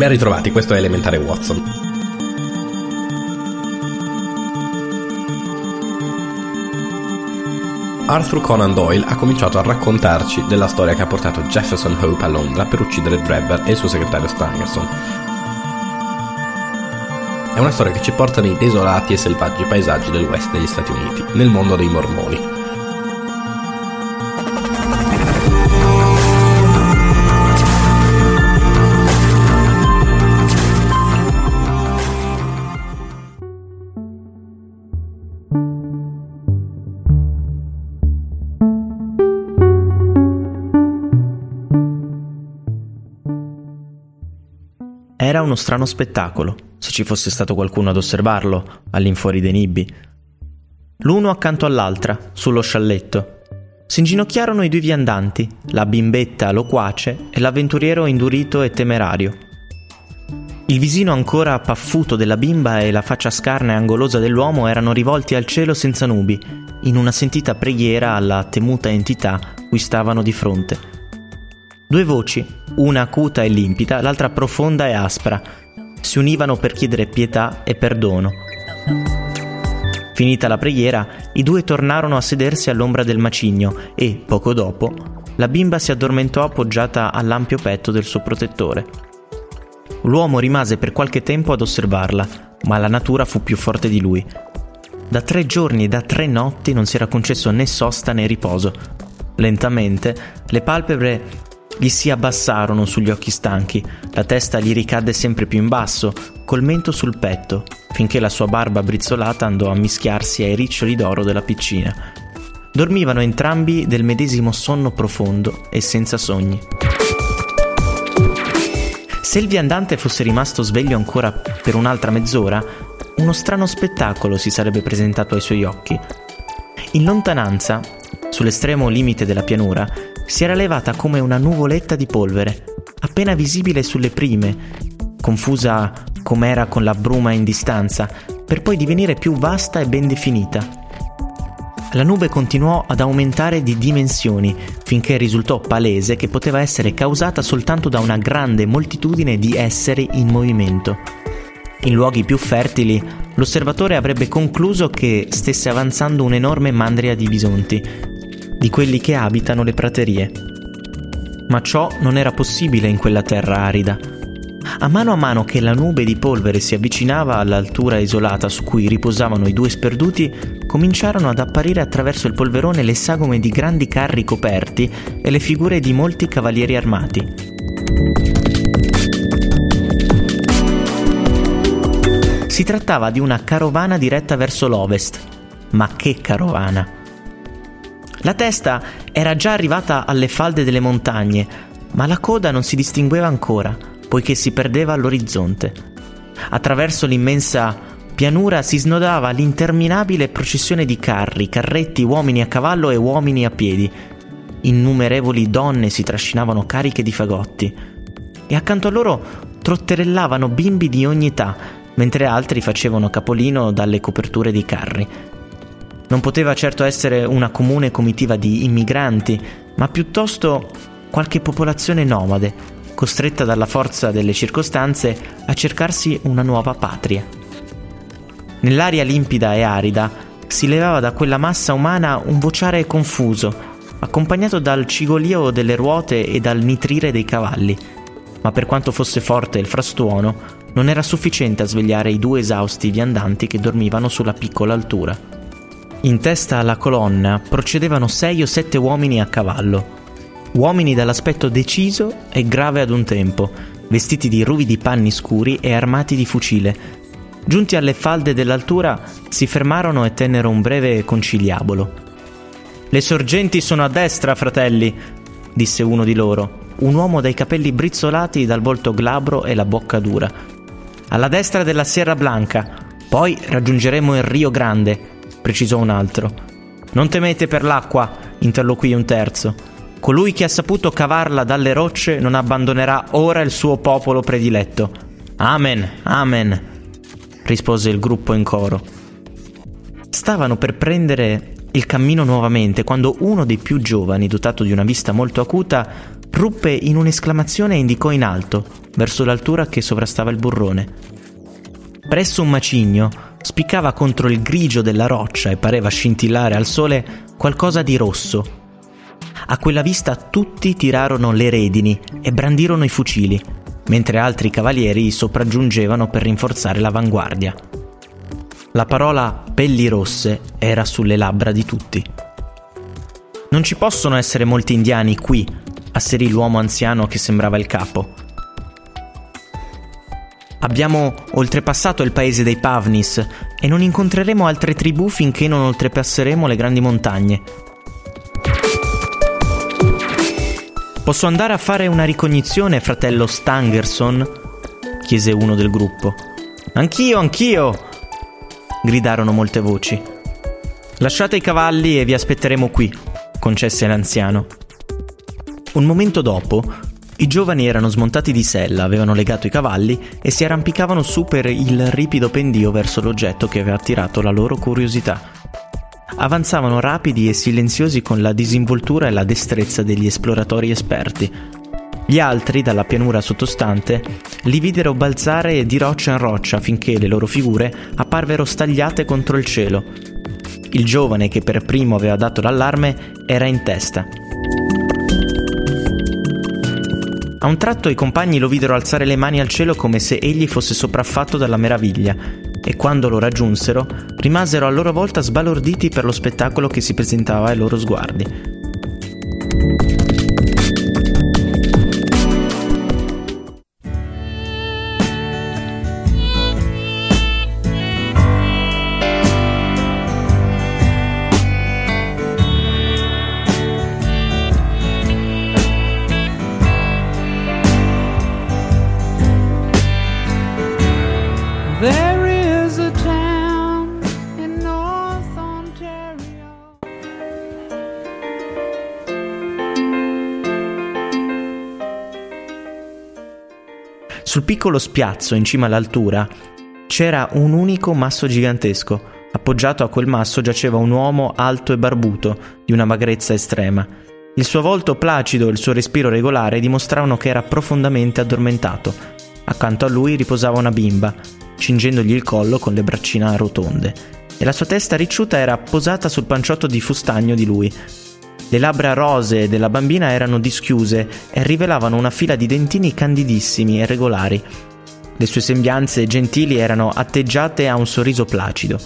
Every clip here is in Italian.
Ben ritrovati, questo è Elementare Watson. Arthur Conan Doyle ha cominciato a raccontarci della storia che ha portato Jefferson Hope a Londra per uccidere Drebber e il suo segretario Stangerson. È una storia che ci porta nei desolati e selvaggi paesaggi del west degli Stati Uniti, nel mondo dei mormoni. Era uno strano spettacolo, se ci fosse stato qualcuno ad osservarlo, all'infuori dei nibbi. L'uno accanto all'altra, sullo scialletto. Si inginocchiarono i due viandanti, la bimbetta loquace e l'avventuriero indurito e temerario. Il visino ancora paffuto della bimba e la faccia scarna e angolosa dell'uomo erano rivolti al cielo senza nubi, in una sentita preghiera alla temuta entità cui stavano di fronte. Due voci, una acuta e limpida, l'altra profonda e aspra, si univano per chiedere pietà e perdono. Finita la preghiera, i due tornarono a sedersi all'ombra del macigno e, poco dopo, la bimba si addormentò appoggiata all'ampio petto del suo protettore. L'uomo rimase per qualche tempo ad osservarla, ma la natura fu più forte di lui. Da tre giorni e da tre notti non si era concesso né sosta né riposo. Lentamente le palpebre gli si abbassarono sugli occhi stanchi, la testa gli ricadde sempre più in basso, col mento sul petto, finché la sua barba brizzolata andò a mischiarsi ai riccioli d'oro della piccina. Dormivano entrambi del medesimo sonno profondo e senza sogni. Se il viandante fosse rimasto sveglio ancora per un'altra mezz'ora, uno strano spettacolo si sarebbe presentato ai suoi occhi. In lontananza, sull'estremo limite della pianura, si era levata come una nuvoletta di polvere, appena visibile sulle prime, confusa com'era con la bruma in distanza, per poi divenire più vasta e ben definita. La nube continuò ad aumentare di dimensioni finché risultò palese che poteva essere causata soltanto da una grande moltitudine di esseri in movimento. In luoghi più fertili, l'osservatore avrebbe concluso che stesse avanzando un'enorme mandria di bisonti, di quelli che abitano le praterie. Ma ciò non era possibile in quella terra arida. A mano a mano che la nube di polvere si avvicinava all'altura isolata su cui riposavano i due sperduti, cominciarono ad apparire attraverso il polverone le sagome di grandi carri coperti e le figure di molti cavalieri armati. Si trattava di una carovana diretta verso l'ovest. Ma che carovana! La testa era già arrivata alle falde delle montagne, ma la coda non si distingueva ancora, poiché si perdeva all'orizzonte. Attraverso l'immensa pianura si snodava l'interminabile processione di carri, carretti, uomini a cavallo e uomini a piedi. Innumerevoli donne si trascinavano cariche di fagotti e accanto a loro trotterellavano bimbi di ogni età, mentre altri facevano capolino dalle coperture dei carri. Non poteva certo essere una comune comitiva di immigranti, ma piuttosto qualche popolazione nomade, costretta dalla forza delle circostanze a cercarsi una nuova patria. Nell'aria limpida e arida si levava da quella massa umana un vociare confuso, accompagnato dal cigolio delle ruote e dal nitrire dei cavalli. Ma per quanto fosse forte il frastuono, non era sufficiente a svegliare i due esausti viandanti che dormivano sulla piccola altura. In testa alla colonna procedevano sei o sette uomini a cavallo. Uomini dall'aspetto deciso e grave ad un tempo, vestiti di ruvidi panni scuri e armati di fucile. Giunti alle falde dell'altura, si fermarono e tennero un breve conciliabolo. Le sorgenti sono a destra, fratelli, disse uno di loro, un uomo dai capelli brizzolati, dal volto glabro e la bocca dura. Alla destra della Sierra Blanca, poi raggiungeremo il Rio Grande precisò un altro. Non temete per l'acqua, interloquì un terzo. Colui che ha saputo cavarla dalle rocce non abbandonerà ora il suo popolo prediletto. Amen, amen, rispose il gruppo in coro. Stavano per prendere il cammino nuovamente quando uno dei più giovani, dotato di una vista molto acuta, ruppe in un'esclamazione e indicò in alto, verso l'altura che sovrastava il burrone. Presso un macigno spiccava contro il grigio della roccia e pareva scintillare al sole qualcosa di rosso. A quella vista tutti tirarono le redini e brandirono i fucili, mentre altri cavalieri sopraggiungevano per rinforzare l'avanguardia. La parola pelli rosse era sulle labbra di tutti. Non ci possono essere molti indiani qui, asserì l'uomo anziano che sembrava il capo. Abbiamo oltrepassato il paese dei Pavnis e non incontreremo altre tribù finché non oltrepasseremo le grandi montagne. Posso andare a fare una ricognizione, fratello Stangerson? chiese uno del gruppo. Anch'io, anch'io! gridarono molte voci. Lasciate i cavalli e vi aspetteremo qui, concesse l'anziano. Un momento dopo, i giovani erano smontati di sella, avevano legato i cavalli e si arrampicavano su per il ripido pendio verso l'oggetto che aveva attirato la loro curiosità. Avanzavano rapidi e silenziosi con la disinvoltura e la destrezza degli esploratori esperti. Gli altri, dalla pianura sottostante, li videro balzare di roccia in roccia finché le loro figure apparvero stagliate contro il cielo. Il giovane che per primo aveva dato l'allarme era in testa. A un tratto i compagni lo videro alzare le mani al cielo come se egli fosse sopraffatto dalla meraviglia, e quando lo raggiunsero rimasero a loro volta sbalorditi per lo spettacolo che si presentava ai loro sguardi. Piccolo spiazzo in cima all'altura c'era un unico masso gigantesco. Appoggiato a quel masso giaceva un uomo alto e barbuto, di una magrezza estrema. Il suo volto placido e il suo respiro regolare dimostravano che era profondamente addormentato. Accanto a lui riposava una bimba, cingendogli il collo con le braccina rotonde, e la sua testa ricciuta era posata sul panciotto di fustagno di lui, le labbra rosee della bambina erano dischiuse e rivelavano una fila di dentini candidissimi e regolari. Le sue sembianze gentili erano atteggiate a un sorriso placido.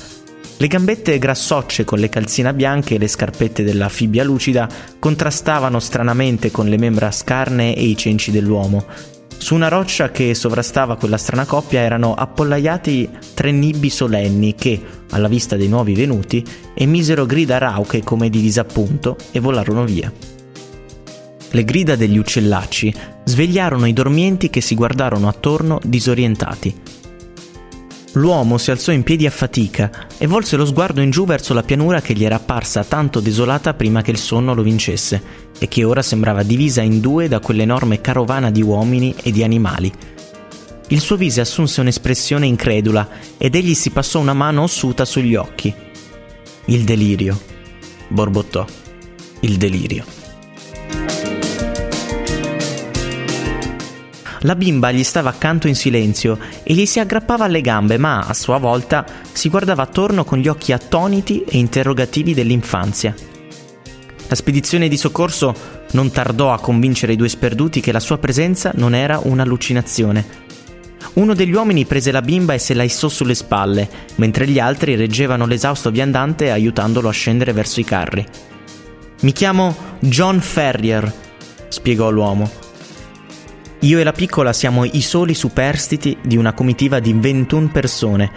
Le gambette grassocce con le calzina bianche e le scarpette della fibbia lucida contrastavano stranamente con le membra scarne e i cenci dell'uomo, su una roccia che sovrastava quella strana coppia erano appollaiati tre nibbi solenni che, alla vista dei nuovi venuti, emisero grida rauche come di disappunto e volarono via. Le grida degli uccellacci svegliarono i dormienti che si guardarono attorno disorientati. L'uomo si alzò in piedi a fatica e volse lo sguardo in giù verso la pianura che gli era apparsa tanto desolata prima che il sonno lo vincesse e che ora sembrava divisa in due da quell'enorme carovana di uomini e di animali. Il suo viso assunse un'espressione incredula ed egli si passò una mano ossuta sugli occhi. Il delirio, borbottò. Il delirio. La bimba gli stava accanto in silenzio e gli si aggrappava alle gambe, ma a sua volta si guardava attorno con gli occhi attoniti e interrogativi dell'infanzia. La spedizione di soccorso non tardò a convincere i due sperduti che la sua presenza non era un'allucinazione. Uno degli uomini prese la bimba e se la issò sulle spalle, mentre gli altri reggevano l'esausto viandante aiutandolo a scendere verso i carri. Mi chiamo John Ferrier, spiegò l'uomo. Io e la piccola siamo i soli superstiti di una comitiva di 21 persone.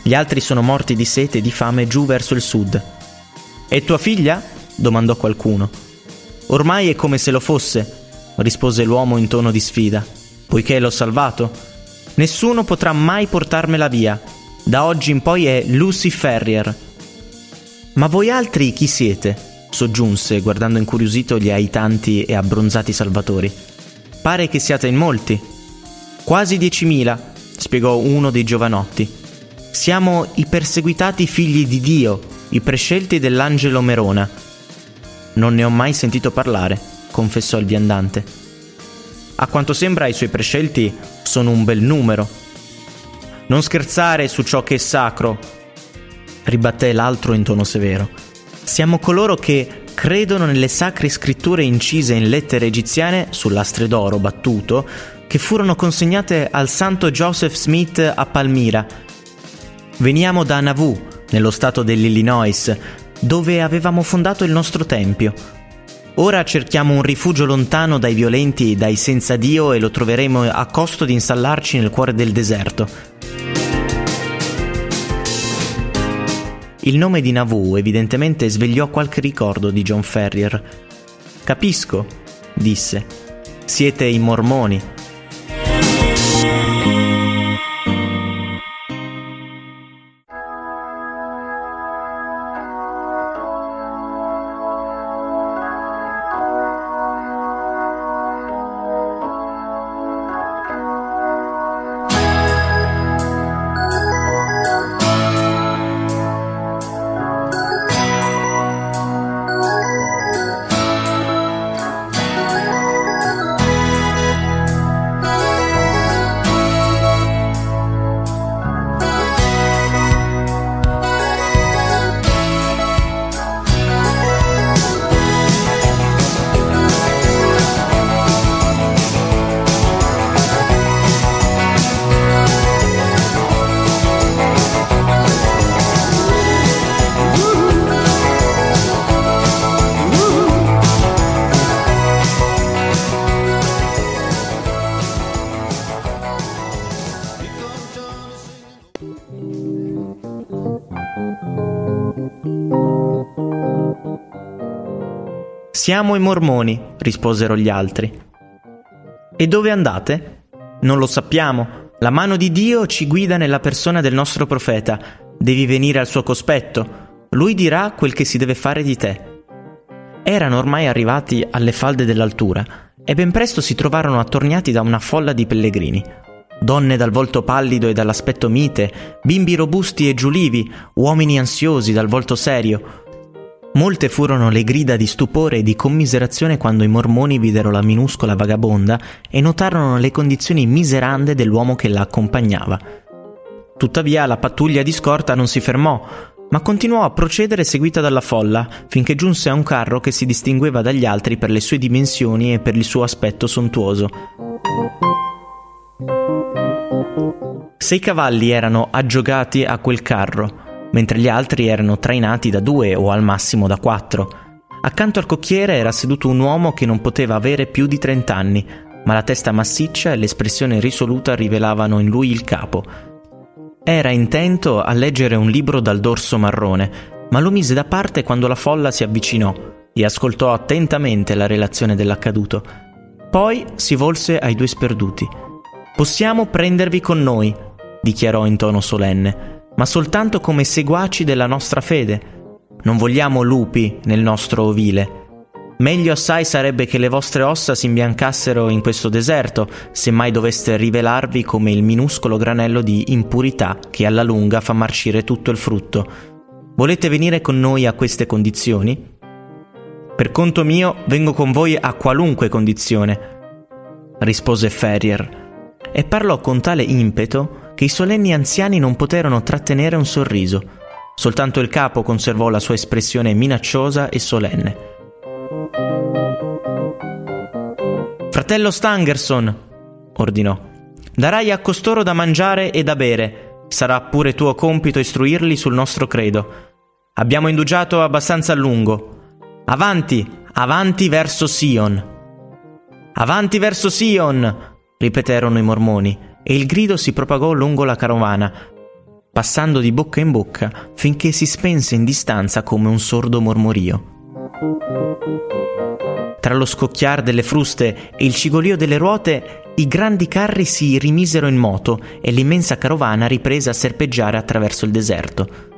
Gli altri sono morti di sete e di fame giù verso il sud. E tua figlia? domandò qualcuno. Ormai è come se lo fosse, rispose l'uomo in tono di sfida, poiché l'ho salvato. Nessuno potrà mai portarmela via. Da oggi in poi è Lucy Ferrier. Ma voi altri chi siete? soggiunse, guardando incuriosito gli aitanti e abbronzati salvatori. Pare che siate in molti. Quasi diecimila, spiegò uno dei giovanotti. Siamo i perseguitati figli di Dio, i prescelti dell'angelo Merona. Non ne ho mai sentito parlare, confessò il viandante. A quanto sembra i suoi prescelti sono un bel numero. Non scherzare su ciò che è sacro, ribatté l'altro in tono severo. Siamo coloro che credono nelle sacre scritture incise in lettere egiziane su lastre d'oro battuto che furono consegnate al santo Joseph Smith a Palmira. Veniamo da Nauvoo, nello stato dell'Illinois, dove avevamo fondato il nostro tempio. Ora cerchiamo un rifugio lontano dai violenti e dai senza Dio e lo troveremo a costo di installarci nel cuore del deserto. Il nome di Nauvoo evidentemente svegliò qualche ricordo di John Ferrier. Capisco, disse. Siete i mormoni. Siamo i mormoni, risposero gli altri. E dove andate? Non lo sappiamo. La mano di Dio ci guida nella persona del nostro profeta. Devi venire al suo cospetto. Lui dirà quel che si deve fare di te. Erano ormai arrivati alle falde dell'altura e ben presto si trovarono attorniati da una folla di pellegrini. Donne dal volto pallido e dall'aspetto mite, bimbi robusti e giulivi, uomini ansiosi dal volto serio, Molte furono le grida di stupore e di commiserazione quando i mormoni videro la minuscola vagabonda e notarono le condizioni miserande dell'uomo che la accompagnava. Tuttavia la pattuglia di scorta non si fermò, ma continuò a procedere seguita dalla folla, finché giunse a un carro che si distingueva dagli altri per le sue dimensioni e per il suo aspetto sontuoso. Sei cavalli erano aggiogati a quel carro, mentre gli altri erano trainati da due o al massimo da quattro. Accanto al cocchiere era seduto un uomo che non poteva avere più di trent'anni, ma la testa massiccia e l'espressione risoluta rivelavano in lui il capo. Era intento a leggere un libro dal dorso marrone, ma lo mise da parte quando la folla si avvicinò e ascoltò attentamente la relazione dell'accaduto. Poi si volse ai due sperduti. Possiamo prendervi con noi, dichiarò in tono solenne ma soltanto come seguaci della nostra fede. Non vogliamo lupi nel nostro ovile. Meglio assai sarebbe che le vostre ossa si imbiancassero in questo deserto, se mai doveste rivelarvi come il minuscolo granello di impurità che alla lunga fa marcire tutto il frutto. Volete venire con noi a queste condizioni? Per conto mio vengo con voi a qualunque condizione, rispose Ferrier, e parlò con tale impeto che i solenni anziani non poterono trattenere un sorriso. Soltanto il capo conservò la sua espressione minacciosa e solenne. Fratello Stangerson, ordinò, darai a costoro da mangiare e da bere. Sarà pure tuo compito istruirli sul nostro credo. Abbiamo indugiato abbastanza a lungo. Avanti, avanti verso Sion. Avanti verso Sion, ripeterono i mormoni e il grido si propagò lungo la carovana, passando di bocca in bocca finché si spense in distanza come un sordo mormorio. Tra lo scocchiar delle fruste e il cigolio delle ruote, i grandi carri si rimisero in moto e l'immensa carovana riprese a serpeggiare attraverso il deserto.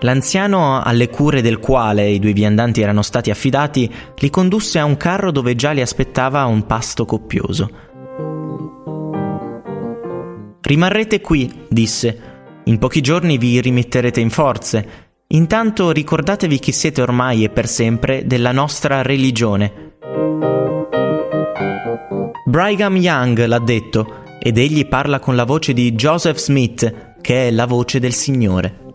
L'anziano, alle cure del quale i due viandanti erano stati affidati, li condusse a un carro dove già li aspettava un pasto coppioso. Rimarrete qui, disse. In pochi giorni vi rimetterete in forze. Intanto ricordatevi che siete ormai e per sempre della nostra religione. Brigham Young l'ha detto, ed egli parla con la voce di Joseph Smith, che è la voce del Signore.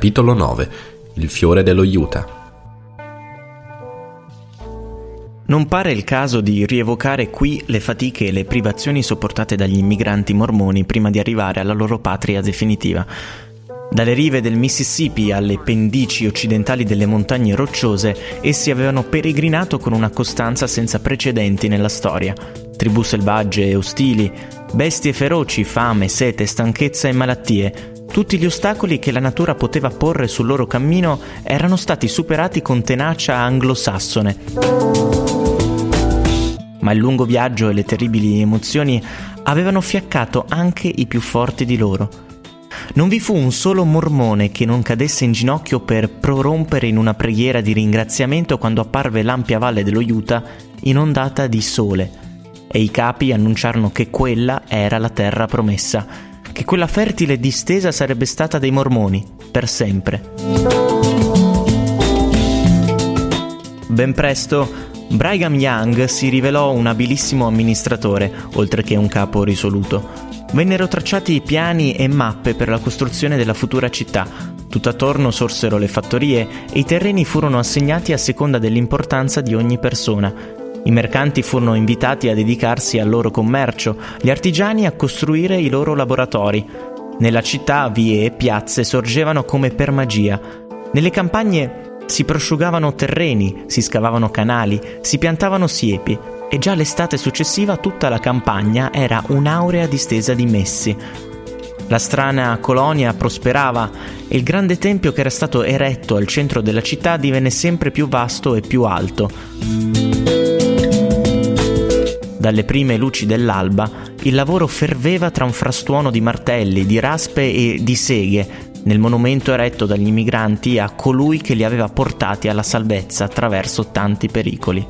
Capitolo 9 Il fiore dello Utah Non pare il caso di rievocare qui le fatiche e le privazioni sopportate dagli immigranti mormoni prima di arrivare alla loro patria definitiva. Dalle rive del Mississippi alle pendici occidentali delle montagne rocciose, essi avevano peregrinato con una costanza senza precedenti nella storia. Tribù selvagge e ostili, bestie feroci, fame, sete, stanchezza e malattie, tutti gli ostacoli che la natura poteva porre sul loro cammino erano stati superati con tenacia anglosassone. Ma il lungo viaggio e le terribili emozioni avevano fiaccato anche i più forti di loro. Non vi fu un solo mormone che non cadesse in ginocchio per prorompere in una preghiera di ringraziamento quando apparve l'ampia valle dello Utah inondata di sole e i capi annunciarono che quella era la terra promessa che quella fertile distesa sarebbe stata dei mormoni, per sempre. Ben presto, Brigham Young si rivelò un abilissimo amministratore, oltre che un capo risoluto. Vennero tracciati piani e mappe per la costruzione della futura città. Tutt'attorno sorsero le fattorie e i terreni furono assegnati a seconda dell'importanza di ogni persona, i mercanti furono invitati a dedicarsi al loro commercio, gli artigiani a costruire i loro laboratori. Nella città vie e piazze sorgevano come per magia. Nelle campagne si prosciugavano terreni, si scavavano canali, si piantavano siepi e già l'estate successiva tutta la campagna era un'aurea distesa di messi. La strana colonia prosperava e il grande tempio che era stato eretto al centro della città divenne sempre più vasto e più alto. Dalle prime luci dell'alba il lavoro ferveva tra un frastuono di martelli, di raspe e di seghe nel monumento eretto dagli immigranti a colui che li aveva portati alla salvezza attraverso tanti pericoli.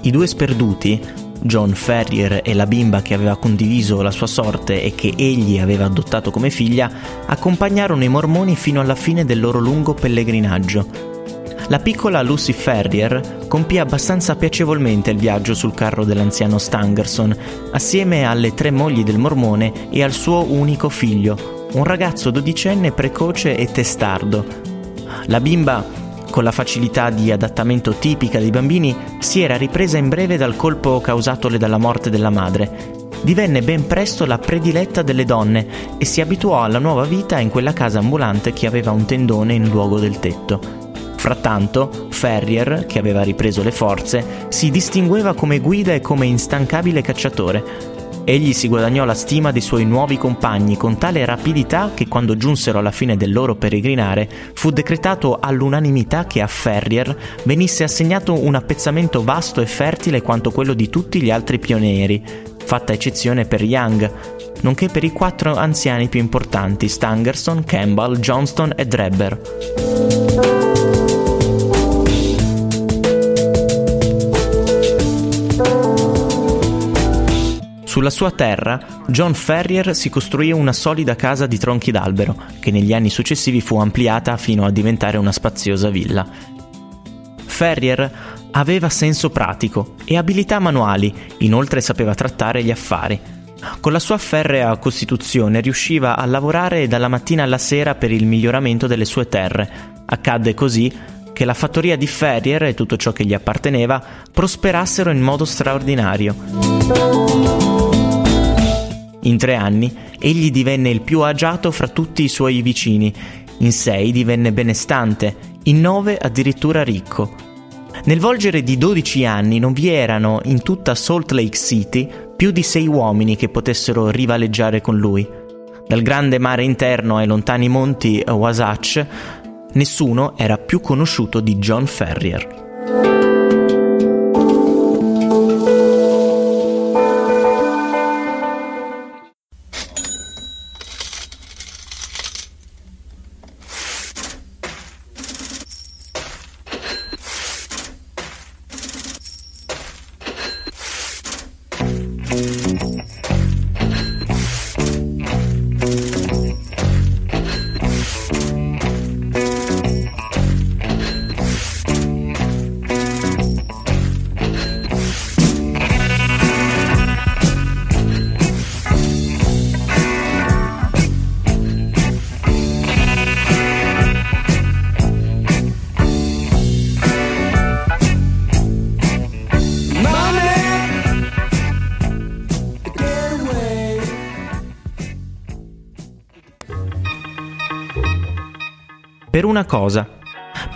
I due sperduti, John Ferrier e la bimba che aveva condiviso la sua sorte e che egli aveva adottato come figlia, accompagnarono i mormoni fino alla fine del loro lungo pellegrinaggio la piccola Lucy Ferrier compì abbastanza piacevolmente il viaggio sul carro dell'anziano Stangerson, assieme alle tre mogli del mormone e al suo unico figlio, un ragazzo dodicenne precoce e testardo. La bimba, con la facilità di adattamento tipica dei bambini, si era ripresa in breve dal colpo causatole dalla morte della madre. Divenne ben presto la prediletta delle donne e si abituò alla nuova vita in quella casa ambulante che aveva un tendone in luogo del tetto. Frattanto, Ferrier, che aveva ripreso le forze, si distingueva come guida e come instancabile cacciatore. Egli si guadagnò la stima dei suoi nuovi compagni con tale rapidità che quando giunsero alla fine del loro peregrinare fu decretato all'unanimità che a Ferrier venisse assegnato un appezzamento vasto e fertile quanto quello di tutti gli altri pionieri, fatta eccezione per Young, nonché per i quattro anziani più importanti Stangerson, Campbell, Johnston e Drebber. Sulla sua terra, John Ferrier si costruì una solida casa di tronchi d'albero, che negli anni successivi fu ampliata fino a diventare una spaziosa villa. Ferrier aveva senso pratico e abilità manuali, inoltre sapeva trattare gli affari. Con la sua ferrea costituzione riusciva a lavorare dalla mattina alla sera per il miglioramento delle sue terre. Accadde così che la fattoria di Ferrier e tutto ciò che gli apparteneva prosperassero in modo straordinario. In tre anni egli divenne il più agiato fra tutti i suoi vicini, in sei divenne benestante, in nove addirittura ricco. Nel volgere di 12 anni non vi erano in tutta Salt Lake City più di sei uomini che potessero rivaleggiare con lui. Dal grande mare interno ai lontani monti Wasatch, nessuno era più conosciuto di John Ferrier. Una cosa.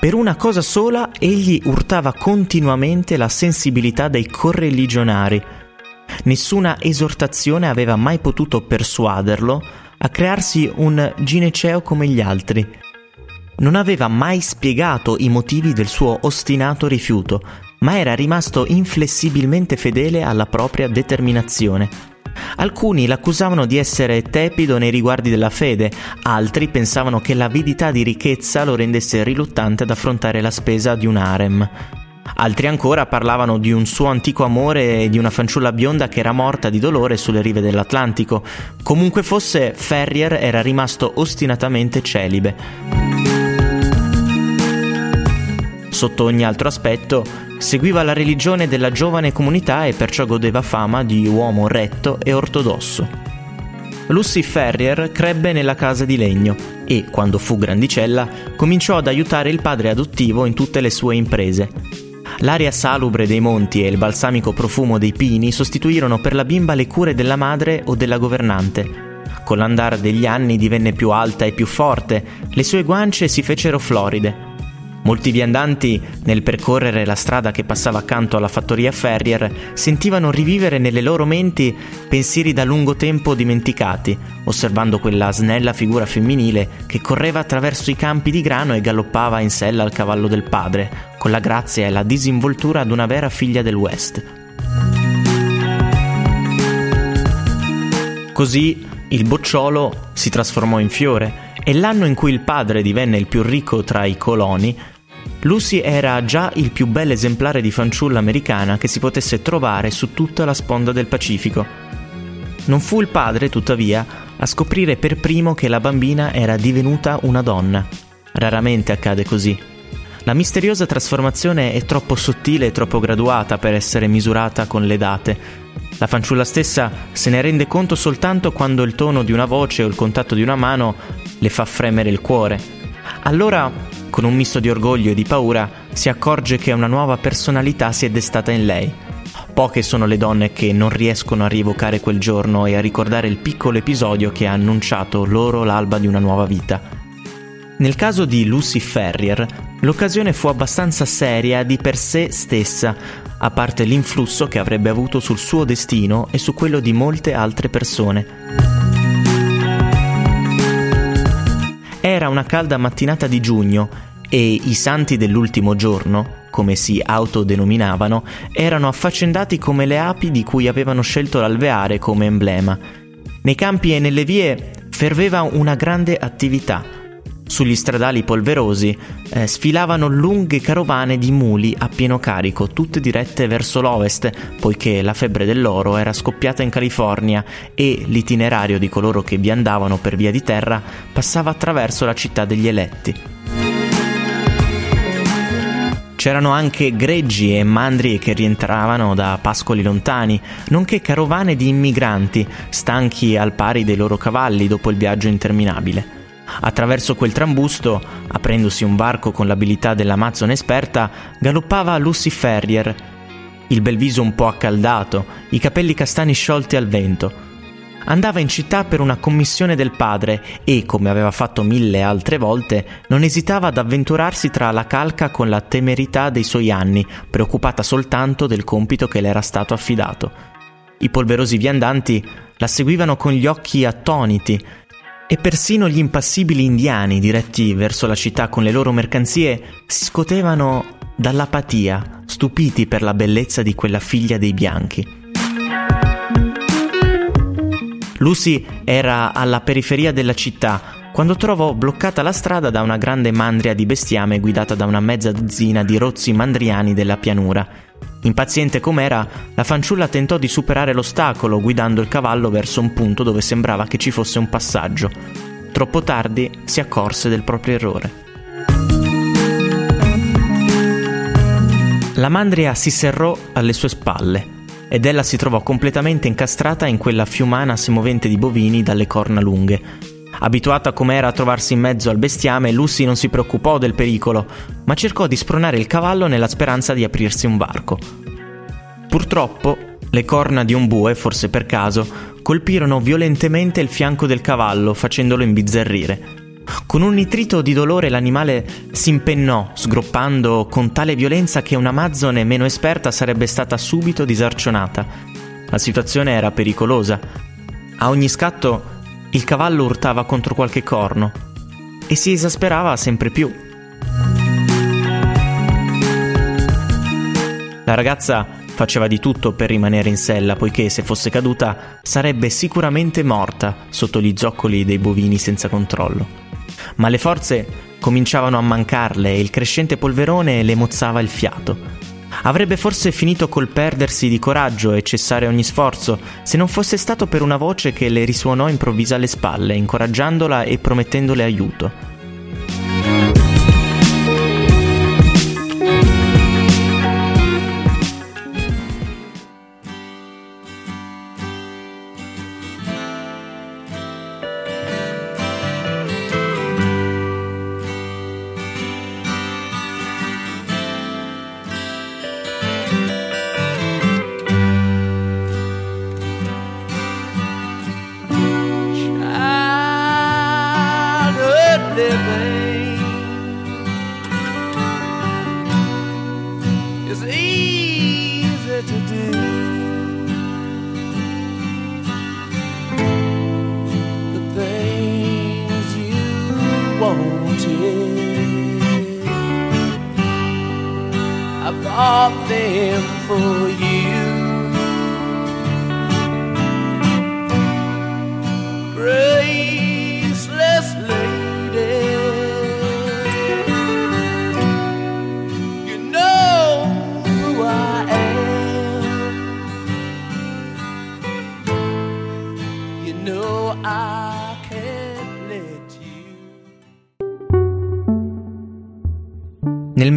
Per una cosa sola egli urtava continuamente la sensibilità dei correligionari. Nessuna esortazione aveva mai potuto persuaderlo a crearsi un gineceo come gli altri. Non aveva mai spiegato i motivi del suo ostinato rifiuto, ma era rimasto inflessibilmente fedele alla propria determinazione. Alcuni l'accusavano di essere tepido nei riguardi della fede, altri pensavano che l'avidità di ricchezza lo rendesse riluttante ad affrontare la spesa di un harem. Altri ancora parlavano di un suo antico amore e di una fanciulla bionda che era morta di dolore sulle rive dell'Atlantico. Comunque fosse, Ferrier era rimasto ostinatamente celibe. Sotto ogni altro aspetto, Seguiva la religione della giovane comunità e perciò godeva fama di uomo retto e ortodosso. Lucy Ferrier crebbe nella casa di legno e, quando fu grandicella, cominciò ad aiutare il padre adottivo in tutte le sue imprese. L'aria salubre dei monti e il balsamico profumo dei pini sostituirono per la bimba le cure della madre o della governante. Con l'andare degli anni divenne più alta e più forte, le sue guance si fecero floride Molti viandanti, nel percorrere la strada che passava accanto alla fattoria Ferrier, sentivano rivivere nelle loro menti pensieri da lungo tempo dimenticati, osservando quella snella figura femminile che correva attraverso i campi di grano e galoppava in sella al cavallo del padre, con la grazia e la disinvoltura d'una vera figlia del West. Così il bocciolo si trasformò in fiore e l'anno in cui il padre divenne il più ricco tra i coloni Lucy era già il più bel esemplare di fanciulla americana che si potesse trovare su tutta la sponda del Pacifico. Non fu il padre, tuttavia, a scoprire per primo che la bambina era divenuta una donna. Raramente accade così. La misteriosa trasformazione è troppo sottile e troppo graduata per essere misurata con le date. La fanciulla stessa se ne rende conto soltanto quando il tono di una voce o il contatto di una mano le fa fremere il cuore. Allora con un misto di orgoglio e di paura, si accorge che una nuova personalità si è destata in lei. Poche sono le donne che non riescono a rievocare quel giorno e a ricordare il piccolo episodio che ha annunciato loro l'alba di una nuova vita. Nel caso di Lucy Ferrier, l'occasione fu abbastanza seria di per sé stessa, a parte l'influsso che avrebbe avuto sul suo destino e su quello di molte altre persone. Era una calda mattinata di giugno e i santi dell'ultimo giorno, come si autodenominavano, erano affaccendati come le api di cui avevano scelto l'alveare come emblema. Nei campi e nelle vie ferveva una grande attività sugli stradali polverosi eh, sfilavano lunghe carovane di muli a pieno carico, tutte dirette verso l'ovest, poiché la febbre dell'oro era scoppiata in California e l'itinerario di coloro che vi andavano per via di terra passava attraverso la città degli eletti. C'erano anche greggi e mandri che rientravano da pascoli lontani, nonché carovane di immigranti, stanchi al pari dei loro cavalli dopo il viaggio interminabile. Attraverso quel trambusto, aprendosi un varco con l'abilità dell'Amazon esperta, galoppava Lucy Ferrier, il bel viso un po' accaldato, i capelli castani sciolti al vento. Andava in città per una commissione del padre e, come aveva fatto mille altre volte, non esitava ad avventurarsi tra la calca con la temerità dei suoi anni, preoccupata soltanto del compito che le era stato affidato. I polverosi viandanti la seguivano con gli occhi attoniti e persino gli impassibili indiani diretti verso la città con le loro mercanzie si scotevano dall'apatia, stupiti per la bellezza di quella figlia dei bianchi. Lucy era alla periferia della città quando trovò bloccata la strada da una grande mandria di bestiame guidata da una mezza dozzina di rozzi mandriani della pianura. Impaziente com'era, la fanciulla tentò di superare l'ostacolo guidando il cavallo verso un punto dove sembrava che ci fosse un passaggio. Troppo tardi si accorse del proprio errore. La mandria si serrò alle sue spalle ed ella si trovò completamente incastrata in quella fiumana semovente di bovini dalle corna lunghe, Abituata com'era a trovarsi in mezzo al bestiame, Lucy non si preoccupò del pericolo, ma cercò di spronare il cavallo nella speranza di aprirsi un varco. Purtroppo, le corna di un bue, forse per caso, colpirono violentemente il fianco del cavallo, facendolo imbizzarrire. Con un nitrito di dolore l'animale si impennò, sgroppando con tale violenza che un'amazzone meno esperta sarebbe stata subito disarcionata. La situazione era pericolosa. A ogni scatto il cavallo urtava contro qualche corno e si esasperava sempre più. La ragazza faceva di tutto per rimanere in sella, poiché se fosse caduta sarebbe sicuramente morta sotto gli zoccoli dei bovini senza controllo. Ma le forze cominciavano a mancarle e il crescente polverone le mozzava il fiato. Avrebbe forse finito col perdersi di coraggio e cessare ogni sforzo, se non fosse stato per una voce che le risuonò improvvisa alle spalle, incoraggiandola e promettendole aiuto.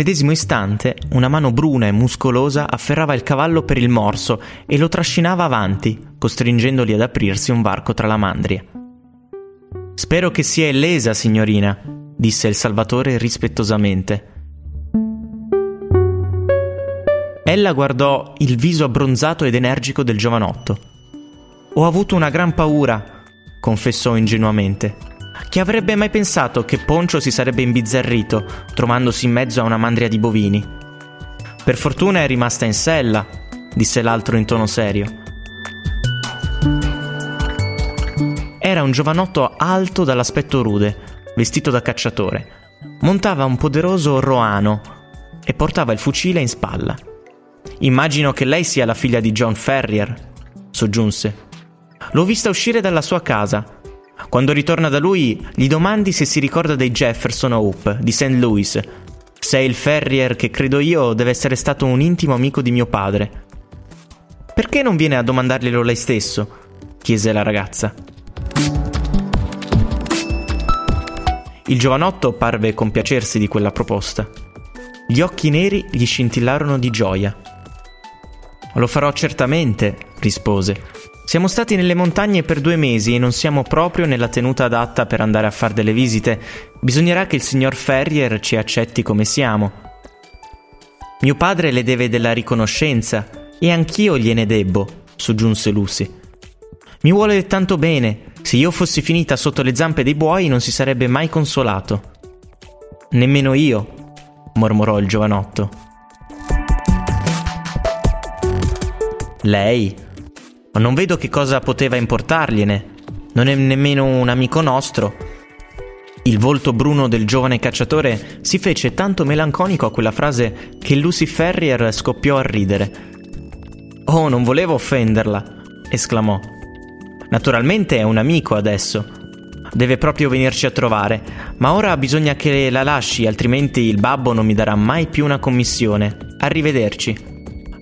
Medesimo istante, una mano bruna e muscolosa afferrava il cavallo per il morso e lo trascinava avanti, costringendoli ad aprirsi un varco tra la mandria. Spero che sia illesa, signorina, disse il Salvatore rispettosamente. Ella guardò il viso abbronzato ed energico del giovanotto. Ho avuto una gran paura, confessò ingenuamente. Chi avrebbe mai pensato che Poncio si sarebbe imbizzarrito, trovandosi in mezzo a una mandria di bovini? Per fortuna è rimasta in sella, disse l'altro in tono serio. Era un giovanotto alto dall'aspetto rude, vestito da cacciatore. Montava un poderoso roano e portava il fucile in spalla. Immagino che lei sia la figlia di John Ferrier, soggiunse. L'ho vista uscire dalla sua casa quando ritorna da lui, gli domandi se si ricorda dei Jefferson Hope di St. Louis. Se il Ferrier che credo io deve essere stato un intimo amico di mio padre. Perché non viene a domandarglielo lei stesso? chiese la ragazza. Il giovanotto parve compiacersi di quella proposta. Gli occhi neri gli scintillarono di gioia. Lo farò certamente, rispose. Siamo stati nelle montagne per due mesi e non siamo proprio nella tenuta adatta per andare a fare delle visite. Bisognerà che il signor Ferrier ci accetti come siamo. Mio padre le deve della riconoscenza e anch'io gliene debbo, soggiunse Lucy. Mi vuole tanto bene. Se io fossi finita sotto le zampe dei buoi non si sarebbe mai consolato. Nemmeno io, mormorò il giovanotto. Lei, Ma non vedo che cosa poteva importargliene. Non è nemmeno un amico nostro. Il volto bruno del giovane cacciatore si fece tanto melanconico a quella frase che Lucy Ferrier scoppiò a ridere. Oh, non volevo offenderla, esclamò. Naturalmente è un amico adesso. Deve proprio venirci a trovare, ma ora bisogna che la lasci, altrimenti il babbo non mi darà mai più una commissione. Arrivederci.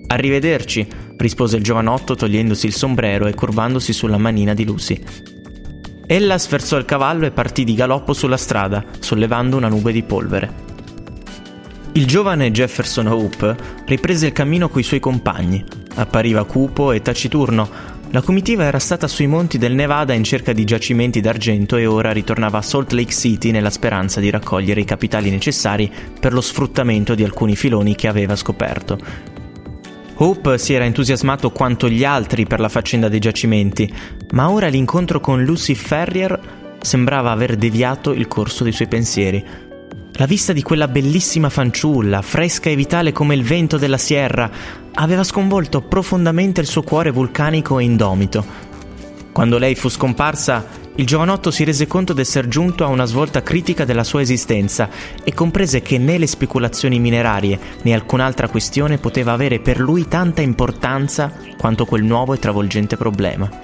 Arrivederci, rispose il giovanotto togliendosi il sombrero e curvandosi sulla manina di Lucy. Ella sferzò il cavallo e partì di galoppo sulla strada, sollevando una nube di polvere. Il giovane Jefferson Hope riprese il cammino coi suoi compagni. Appariva cupo e taciturno. La comitiva era stata sui monti del Nevada in cerca di giacimenti d'argento e ora ritornava a Salt Lake City nella speranza di raccogliere i capitali necessari per lo sfruttamento di alcuni filoni che aveva scoperto. Hope si era entusiasmato quanto gli altri per la faccenda dei giacimenti, ma ora l'incontro con Lucy Ferrier sembrava aver deviato il corso dei suoi pensieri. La vista di quella bellissima fanciulla, fresca e vitale come il vento della sierra, aveva sconvolto profondamente il suo cuore vulcanico e indomito. Quando lei fu scomparsa, il giovanotto si rese conto d'essere giunto a una svolta critica della sua esistenza e comprese che né le speculazioni minerarie né alcun'altra questione poteva avere per lui tanta importanza quanto quel nuovo e travolgente problema.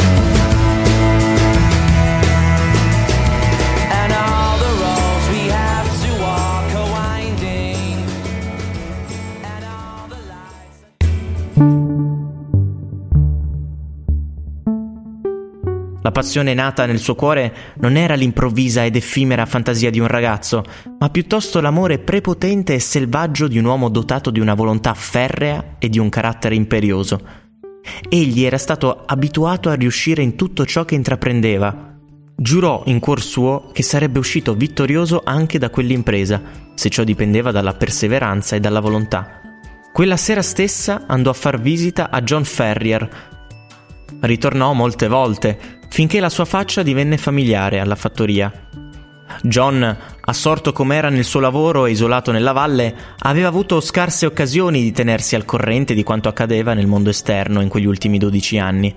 La passione nata nel suo cuore non era l'improvvisa ed effimera fantasia di un ragazzo, ma piuttosto l'amore prepotente e selvaggio di un uomo dotato di una volontà ferrea e di un carattere imperioso. Egli era stato abituato a riuscire in tutto ciò che intraprendeva. Giurò in cuor suo che sarebbe uscito vittorioso anche da quell'impresa, se ciò dipendeva dalla perseveranza e dalla volontà. Quella sera stessa andò a far visita a John Ferrier. Ritornò molte volte, finché la sua faccia divenne familiare alla fattoria. John, assorto com'era nel suo lavoro e isolato nella valle, aveva avuto scarse occasioni di tenersi al corrente di quanto accadeva nel mondo esterno in quegli ultimi 12 anni.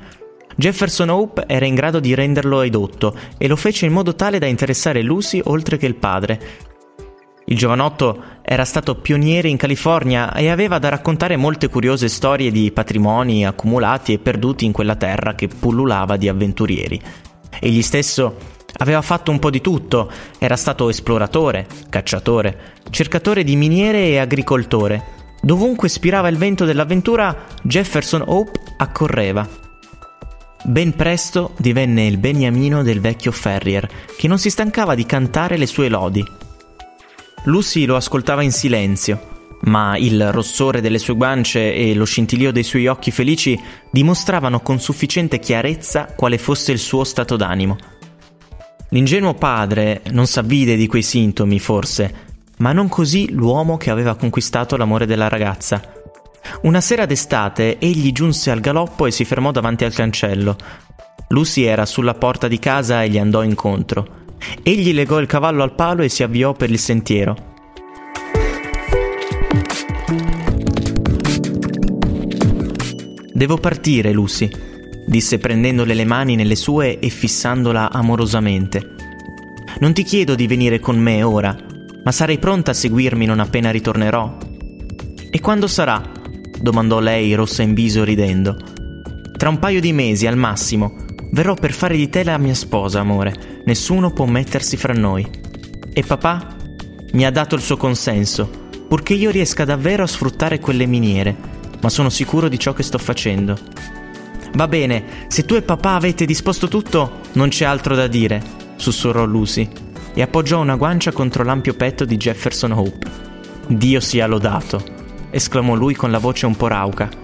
Jefferson Hope era in grado di renderlo edotto e lo fece in modo tale da interessare Lucy oltre che il padre, il giovanotto era stato pioniere in California e aveva da raccontare molte curiose storie di patrimoni accumulati e perduti in quella terra che pullulava di avventurieri. Egli stesso aveva fatto un po' di tutto, era stato esploratore, cacciatore, cercatore di miniere e agricoltore. Dovunque spirava il vento dell'avventura, Jefferson Hope accorreva. Ben presto divenne il beniamino del vecchio Ferrier, che non si stancava di cantare le sue lodi Lucy lo ascoltava in silenzio, ma il rossore delle sue guance e lo scintillio dei suoi occhi felici dimostravano con sufficiente chiarezza quale fosse il suo stato d'animo. L'ingenuo padre non s'avvide di quei sintomi, forse, ma non così l'uomo che aveva conquistato l'amore della ragazza. Una sera d'estate egli giunse al galoppo e si fermò davanti al cancello. Lucy era sulla porta di casa e gli andò incontro. Egli legò il cavallo al palo e si avviò per il sentiero. Devo partire, Lucy, disse prendendole le mani nelle sue e fissandola amorosamente. Non ti chiedo di venire con me ora, ma sarai pronta a seguirmi non appena ritornerò? E quando sarà? domandò lei, rossa in viso, ridendo. Tra un paio di mesi, al massimo. Verrò per fare di te la mia sposa, amore. Nessuno può mettersi fra noi. E papà? Mi ha dato il suo consenso, purché io riesca davvero a sfruttare quelle miniere, ma sono sicuro di ciò che sto facendo. Va bene, se tu e papà avete disposto tutto, non c'è altro da dire, sussurrò Lucy e appoggiò una guancia contro l'ampio petto di Jefferson Hope. Dio sia lodato, esclamò lui con la voce un po' rauca.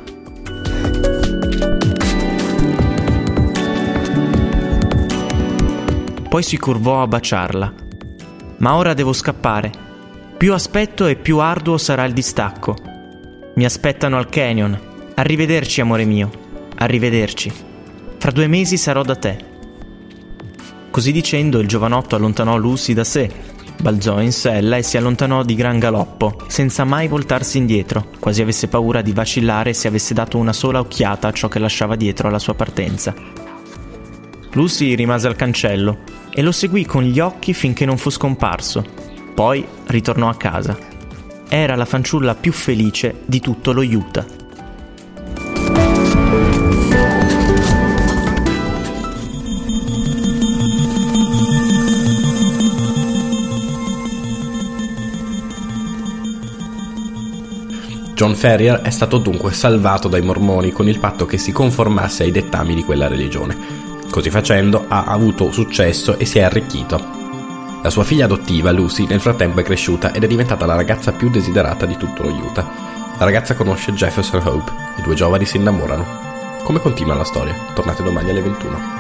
Poi si curvò a baciarla. Ma ora devo scappare. Più aspetto e più arduo sarà il distacco. Mi aspettano al canyon. Arrivederci, amore mio. Arrivederci. Fra due mesi sarò da te. Così dicendo, il giovanotto allontanò Lucy da sé, balzò in sella e si allontanò di gran galoppo, senza mai voltarsi indietro, quasi avesse paura di vacillare se avesse dato una sola occhiata a ciò che lasciava dietro alla sua partenza. Lucy rimase al cancello e lo seguì con gli occhi finché non fu scomparso. Poi ritornò a casa. Era la fanciulla più felice di tutto lo Utah. John Ferrier è stato dunque salvato dai mormoni con il patto che si conformasse ai dettami di quella religione. Così facendo ha avuto successo e si è arricchito. La sua figlia adottiva, Lucy, nel frattempo è cresciuta ed è diventata la ragazza più desiderata di tutto lo Utah. La ragazza conosce Jefferson Hope, i due giovani si innamorano. Come continua la storia? Tornate domani alle 21.